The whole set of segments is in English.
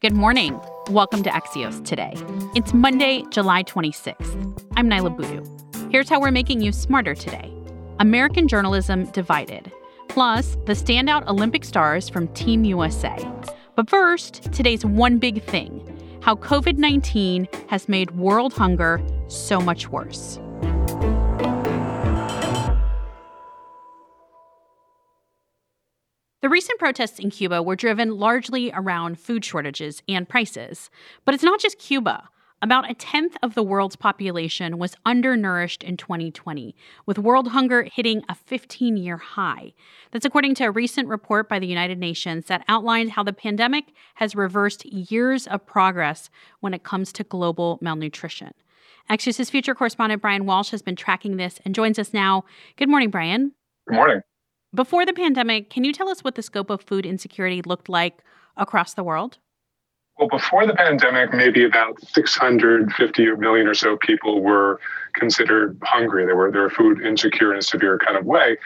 Good morning. Welcome to Axios today. It's Monday, July 26th. I'm Niala Boodhoo. Here's how we're making you smarter today. American journalism divided, plus the standout Olympic stars from Team USA. But first, today's one big thing how COVID 19 has made world hunger so much worse. Recent protests in Cuba were driven largely around food shortages and prices. But it's not just Cuba. About a tenth of the world's population was undernourished in 2020, with world hunger hitting a 15 year high. That's according to a recent report by the United Nations that outlined how the pandemic has reversed years of progress when it comes to global malnutrition. Axios' future correspondent Bryan Walsh has been tracking this and joins us now. Good morning, Bryan. Good morning. Before the pandemic, can you tell us what the scope of food insecurity looked like across the world? Well, before the pandemic, maybe about 650 million or so people were considered hungry. They were, they were food insecure in a severe kind of way.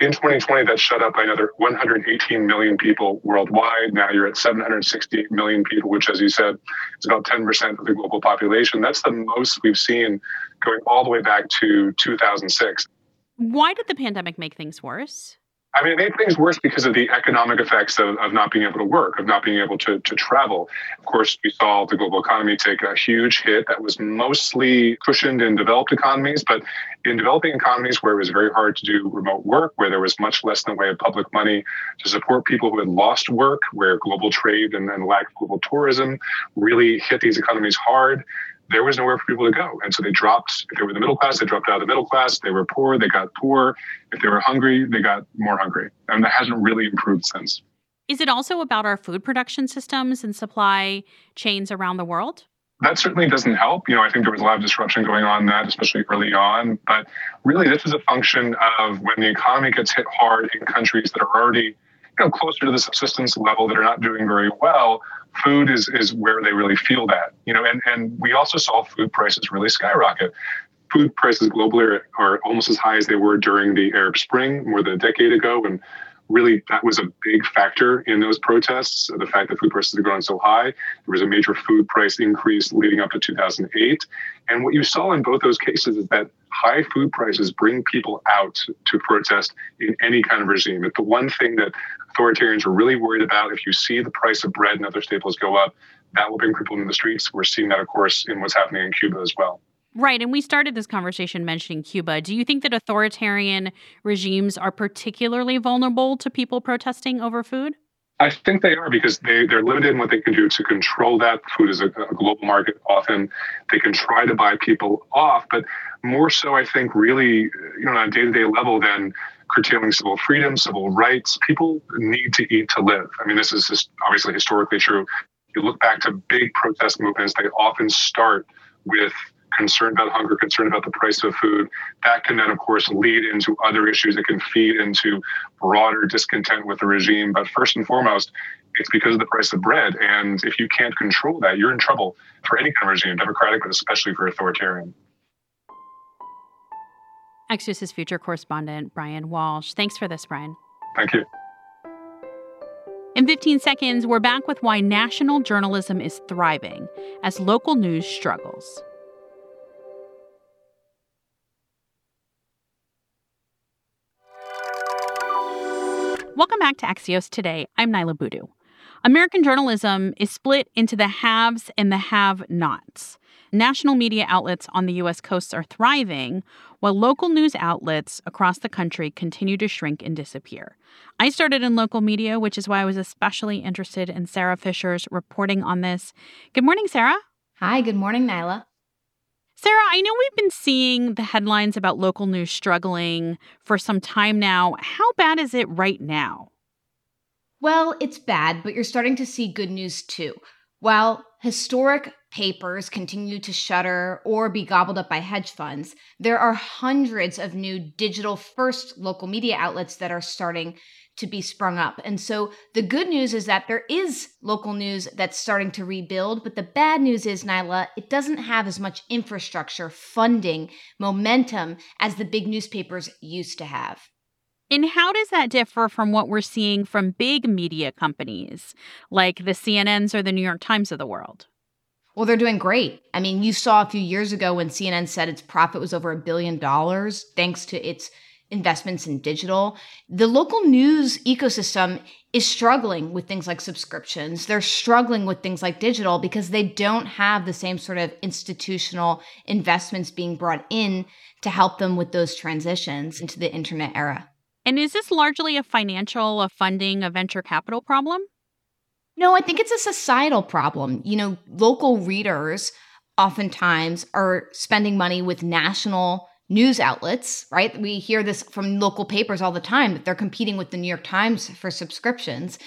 In 2020, that shut up by another 118 million people worldwide. Now you're at 760 million people, which, as you said, is about 10% of the global population. That's the most we've seen going all the way back to 2006. Why did the pandemic make things worse? I mean, it made things worse because of the economic effects of, of not being able to work, of not being able to, to travel. Of course, we saw the global economy take a huge hit that was mostly cushioned in developed economies, but in developing economies where it was very hard to do remote work, where there was much less in the way of public money to support people who had lost work, where global trade and, and lack of global tourism really hit these economies hard there was nowhere for people to go. And so they dropped, if they were the middle class, they dropped out of the middle class. They were poor, they got poor. If they were hungry, they got more hungry. And that hasn't really improved since. Is it also about our food production systems and supply chains around the world? That certainly doesn't help. You know, I think there was a lot of disruption going on in that, especially early on. But really, this is a function of when the economy gets hit hard in countries that are already you know, closer to the subsistence level that are not doing very well, food is is where they really feel that. You know, and, and we also saw food prices really skyrocket. Food prices globally are, are almost as high as they were during the Arab Spring more than a decade ago. And really that was a big factor in those protests. The fact that food prices are going so high, there was a major food price increase leading up to 2008. And what you saw in both those cases is that high food prices bring people out to protest in any kind of regime. It's the one thing that authoritarians are really worried about. If you see the price of bread and other staples go up, that will bring people into the streets. We're seeing that, of course, in what's happening in Cuba as well. Right. And we started this conversation mentioning Cuba. Do you think that authoritarian regimes are particularly vulnerable to people protesting over food? I think they are because they, they're limited in what they can do to control that. Food is a, a global market. Often they can try to buy people off, but more so, I think, really, you know, on a day to day level than curtailing civil freedom, civil rights. People need to eat to live. I mean, this is just obviously historically true. You look back to big protest movements, they often start with concern about hunger, concerned about the price of food. That can then, of course, lead into other issues that can feed into broader discontent with the regime. But first and foremost, it's because of the price of bread. And if you can't control that, you're in trouble for any kind of regime, democratic, but especially for authoritarian. Axios' future correspondent, Bryan Walsh. Thanks for this, Bryan. Thank you. In 15 seconds, we're back with why national journalism is thriving as local news struggles. Welcome back to Axios Today. I'm Niala Boodhoo. American journalism is split into the haves and the have nots. National media outlets on the U.S. coasts are thriving, while local news outlets across the country continue to shrink and disappear. I started in local media, which is why I was especially interested in Sara Fischer's reporting on this. Good morning, Sara. Hi, good morning, Niala. Sara, I know we've been seeing the headlines about local news struggling for some time now. How bad is it right now? Well, it's bad, but you're starting to see good news too. While historic papers continue to shutter or be gobbled up by hedge funds, there are hundreds of new digital first local media outlets that are starting to be sprung up. And so the good news is that there is local news that's starting to rebuild, but the bad news is, Niala, it doesn't have as much infrastructure, funding, momentum as the big newspapers used to have. And how does that differ from what we're seeing from big media companies like the CNNs or the New York Times of the world? Well, they're doing great. I mean, you saw a few years ago when CNN said its profit was over a billion dollars thanks to its investments in digital. The local news ecosystem is struggling with things like subscriptions. They're struggling with things like digital because they don't have the same sort of institutional investments being brought in to help them with those transitions into the internet era. And is this largely a financial, a funding, a venture capital problem? No, I think it's a societal problem. You know, local readers oftentimes are spending money with national news outlets, right? We hear this from local papers all the time that they're competing with the New York Times for subscriptions.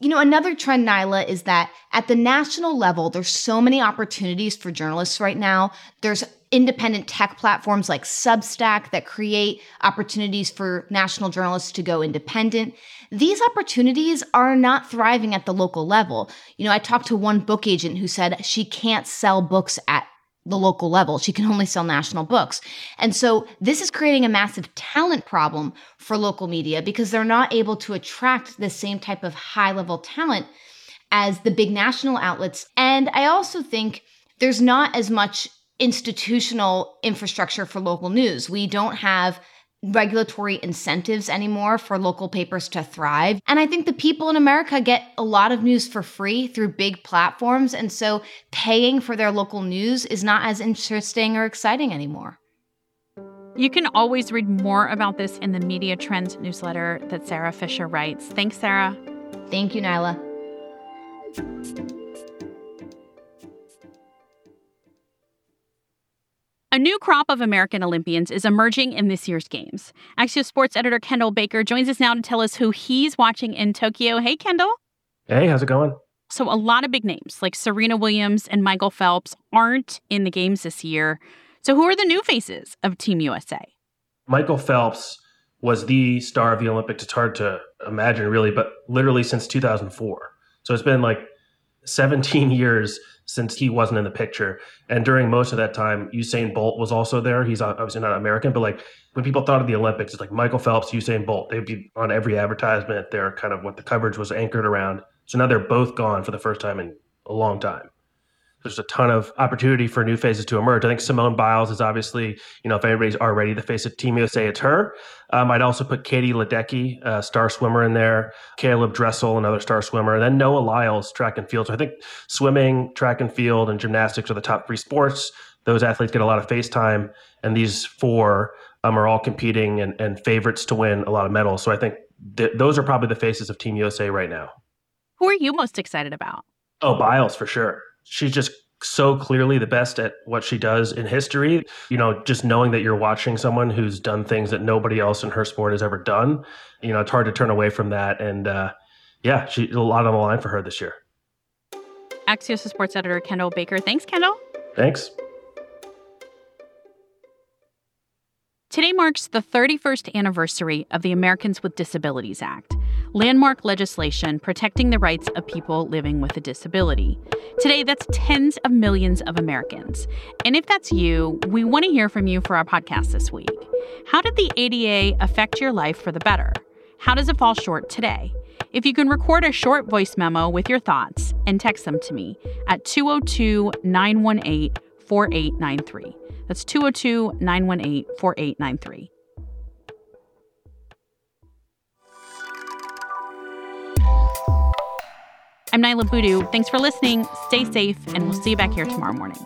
You know, another trend, Niala, is that at the national level, there's so many opportunities for journalists right now. There's independent tech platforms like Substack that create opportunities for national journalists to go independent. These opportunities are not thriving at the local level. You know, I talked to one book agent who said she can't sell books at the local level. She can only sell national books. And so this is creating a massive talent problem for local media because they're not able to attract the same type of high level talent as the big national outlets. And I also think there's not as much institutional infrastructure for local news. We don't have regulatory incentives anymore for local papers to thrive. And I think the people in America get a lot of news for free through big platforms. And so paying for their local news is not as interesting or exciting anymore. You can always read more about this in the Media Trends newsletter that Sara Fischer writes. Thanks, Sara. Thank you, Niala. A new crop of American Olympians is emerging in this year's Games. Axios sports editor Kendall Baker joins us now to tell us who he's watching in Tokyo. Hey, Kendall. Hey, how's it going? So, a lot of big names like Serena Williams and Michael Phelps aren't in the Games this year. So, who are the new faces of Team USA? Michael Phelps was the star of the Olympics. It's hard to imagine, really, but literally since 2004. So, it's been like 17 years since he wasn't in the picture. And during most of that time, Usain Bolt was also there. He's obviously not American, but like when people thought of the Olympics, it's like Michael Phelps, Usain Bolt. They'd be on every advertisement. They're kind of what the coverage was anchored around. So now they're both gone for the first time in a long time there's a ton of opportunity for new faces to emerge. I think Simone Biles is obviously, you know, if anybody's already the face of Team USA, it's her. Um, I'd also put Katie Ledecky, a star swimmer, in there. Caeleb Dressel, another star swimmer. And then Noah Lyles, track and field. So I think swimming, track and field, and gymnastics are the top three sports. Those athletes get a lot of face time. And these four um, are all competing and, and, favorites to win a lot of medals. So I think th- those are probably the faces of Team USA right now. Who are you most excited about? Oh, Biles for sure she's just so clearly the best at what she does in history. You know, just knowing that you're watching someone who's done things that nobody else in her sport has ever done, you know, it's hard to turn away from that. And uh, yeah, she a lot on the line for her this year. Axios sports editor Kendall Baker. Thanks, Kendall. Thanks. Today marks the 31st anniversary of the Americans with Disabilities Act, landmark legislation protecting the rights of people living with a disability. Today, that's tens of millions of Americans. And if that's you, we want to hear from you for our podcast this week. How did the ADA affect your life for the better? How does it fall short today? If you can record a short voice memo with your thoughts and text them to me at 202 918 4893. That's 202 918 4893. I'm Niala Boodhoo. Thanks for listening. Stay safe, and we'll see you back here tomorrow morning.